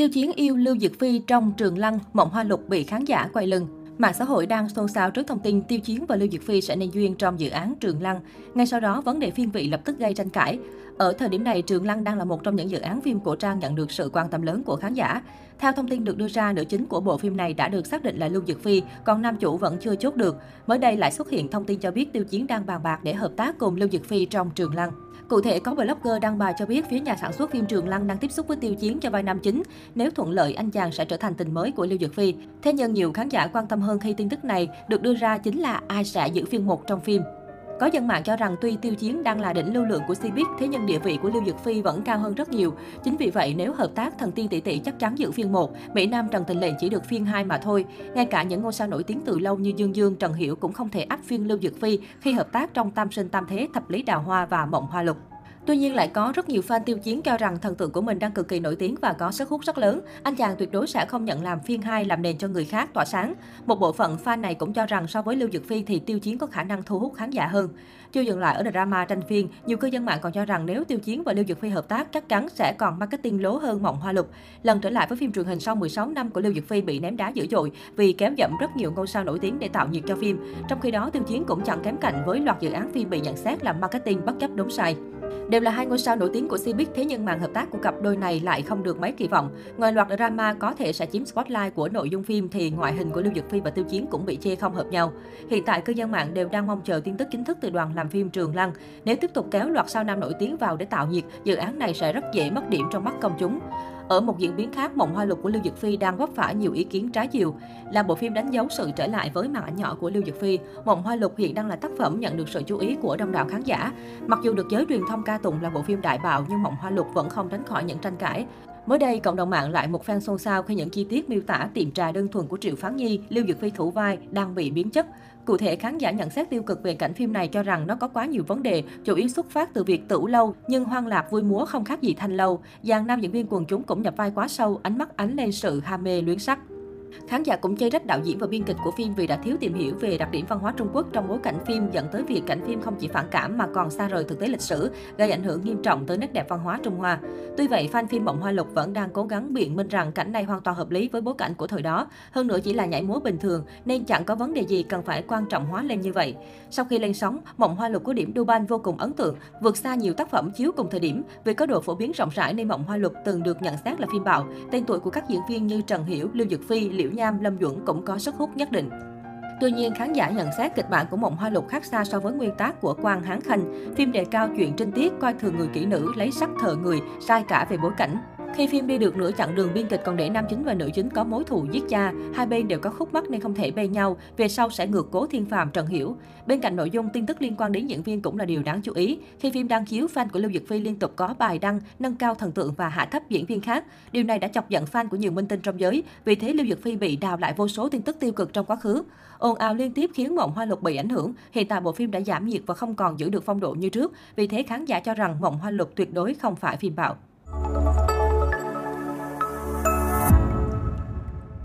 Tiêu Chiến yêu Lưu Dực Phi trong Trường Lăng, Mộng Hoa Lục bị khán giả quay lưng. Mạng xã hội đang xôn xao trước thông tin Tiêu Chiến và Lưu Dực Phi sẽ nên duyên trong dự án Trường Lăng. Ngay sau đó, vấn đề phiên vị lập tức gây tranh cãi. Ở thời điểm này, Trường Lăng đang là một trong những dự án phim cổ trang nhận được sự quan tâm lớn của khán giả. Theo thông tin được đưa ra, nữ chính của bộ phim này đã được xác định là Lưu Dực Phi, còn nam chủ vẫn chưa chốt được. Mới đây lại xuất hiện thông tin cho biết Tiêu Chiến đang bàn bạc để hợp tác cùng Lưu Dực Phi trong Trường Lăng. Cụ thể, có blogger đăng bài cho biết phía nhà sản xuất phim Trường Lăng đang tiếp xúc với Tiêu Chiến cho vai nam chính. Nếu thuận lợi, anh chàng sẽ trở thành tình mới của Lưu Dược Phi. Thế nhưng nhiều khán giả quan tâm hơn khi tin tức này được đưa ra chính là ai sẽ giữ phiên một trong phim. Có dân mạng cho rằng tuy Tiêu Chiến đang là đỉnh lưu lượng của Cbiz, thế nhưng địa vị của Lưu Dực Phi vẫn cao hơn rất nhiều. Chính vì vậy, nếu hợp tác Thần Tiên Tỷ Tỷ chắc chắn giữ phiên 1, Mỹ Nam Trần Tình Lệnh chỉ được phiên 2 mà thôi. Ngay cả những ngôi sao nổi tiếng từ lâu như Dương Dương, Trần Hiểu cũng không thể áp phiên Lưu Dực Phi khi hợp tác trong Tam Sinh Tam Thế, Thập Lý Đào Hoa và Mộng Hoa Lục. Tuy nhiên lại có rất nhiều fan tiêu chiến cho rằng thần tượng của mình đang cực kỳ nổi tiếng và có sức hút rất lớn. Anh chàng tuyệt đối sẽ không nhận làm phiên hai làm nền cho người khác tỏa sáng. Một bộ phận fan này cũng cho rằng so với Lưu Dực Phi thì tiêu chiến có khả năng thu hút khán giả hơn. Chưa dừng lại ở drama tranh phiên, nhiều cư dân mạng còn cho rằng nếu tiêu chiến và Lưu Dực Phi hợp tác chắc chắn sẽ còn marketing lố hơn Mộng Hoa Lục. Lần trở lại với phim truyền hình sau 16 năm của Lưu Dực Phi bị ném đá dữ dội vì kéo dẫm rất nhiều ngôi sao nổi tiếng để tạo nhiệt cho phim. Trong khi đó, tiêu chiến cũng chẳng kém cạnh với loạt dự án phim bị nhận xét là marketing bất chấp đúng sai. Đều là hai ngôi sao nổi tiếng của Cbiz, thế nhưng màn hợp tác của cặp đôi này lại không được mấy kỳ vọng. Ngoài loạt drama có thể sẽ chiếm spotlight của nội dung phim thì ngoại hình của Lưu Dực Phi và Tiêu Chiến cũng bị chê không hợp nhau. Hiện tại cư dân mạng đều đang mong chờ tin tức chính thức từ đoàn làm phim Trường Lăng. Nếu tiếp tục kéo loạt sao nam nổi tiếng vào để tạo nhiệt, dự án này sẽ rất dễ mất điểm trong mắt công chúng. Ở một diễn biến khác, Mộng Hoa Lục của Lưu Dực Phi đang vấp phải nhiều ý kiến trái chiều. Là bộ phim đánh dấu sự trở lại với màn ảnh nhỏ của Lưu Dực Phi, Mộng Hoa Lục hiện đang là tác phẩm nhận được sự chú ý của đông đảo khán giả. Mặc dù được giới truyền thông ca tụng là bộ phim đại bạo nhưng Mộng Hoa Lục vẫn không tránh khỏi những tranh cãi. Mới đây, cộng đồng mạng lại một fan xôn xao khi những chi tiết miêu tả tiệm trà đơn thuần của Triệu Phán Nhi, Lưu Dực Phi thủ vai đang bị biến chất. Cụ thể, khán giả nhận xét tiêu cực về cảnh phim này cho rằng nó có quá nhiều vấn đề, chủ yếu xuất phát từ việc tửu lâu, nhưng hoang lạc vui múa không khác gì thanh lâu. Dàn nam diễn viên quần chúng cũng nhập vai quá sâu, ánh mắt ánh lên sự ham mê luyến sắc. Khán giả cũng chê trách đạo diễn và biên kịch của phim vì đã thiếu tìm hiểu về đặc điểm văn hóa Trung Quốc trong bối cảnh phim dẫn tới việc cảnh phim không chỉ phản cảm mà còn xa rời thực tế lịch sử, gây ảnh hưởng nghiêm trọng tới nét đẹp văn hóa Trung Hoa. Tuy vậy, fan phim Mộng Hoa Lục vẫn đang cố gắng biện minh rằng cảnh này hoàn toàn hợp lý với bối cảnh của thời đó, hơn nữa chỉ là nhảy múa bình thường nên chẳng có vấn đề gì cần phải quan trọng hóa lên như vậy. Sau khi lên sóng, Mộng Hoa Lục có điểm Duban vô cùng ấn tượng, vượt xa nhiều tác phẩm chiếu cùng thời điểm. Vì có độ phổ biến rộng rãi nên Mộng Hoa Lục từng được nhận xét là phim bạo. Tên tuổi của các diễn viên như Trần Hiểu, Lưu Dực Phi, Liễu Nham, Lâm Duẩn cũng có sức hút nhất định. Tuy nhiên, khán giả nhận xét kịch bản của Mộng Hoa Lục khác xa so với nguyên tác của Quang Hán Khanh. Phim đề cao chuyện trinh tiết, coi thường người kỹ nữ, lấy sắc thờ người, sai cả về bối cảnh. Khi phim đi được nửa chặng đường biên kịch còn để nam chính và nữ chính có mối thù giết cha, hai bên đều có khúc mắc nên không thể bên nhau, về sau sẽ ngược cố thiên phàm Trần Hiểu. Bên cạnh nội dung tin tức liên quan đến diễn viên cũng là điều đáng chú ý. Khi phim đang chiếu, fan của Lưu Dực Phi liên tục có bài đăng nâng cao thần tượng và hạ thấp diễn viên khác. Điều này đã chọc giận fan của nhiều minh tinh trong giới, vì thế Lưu Dực Phi bị đào lại vô số tin tức tiêu cực trong quá khứ. Ồn ào liên tiếp khiến Mộng Hoa Lục bị ảnh hưởng. Hiện tại bộ phim đã giảm nhiệt và không còn giữ được phong độ như trước, vì thế khán giả cho rằng Mộng Hoa Lục tuyệt đối không phải phim bạo.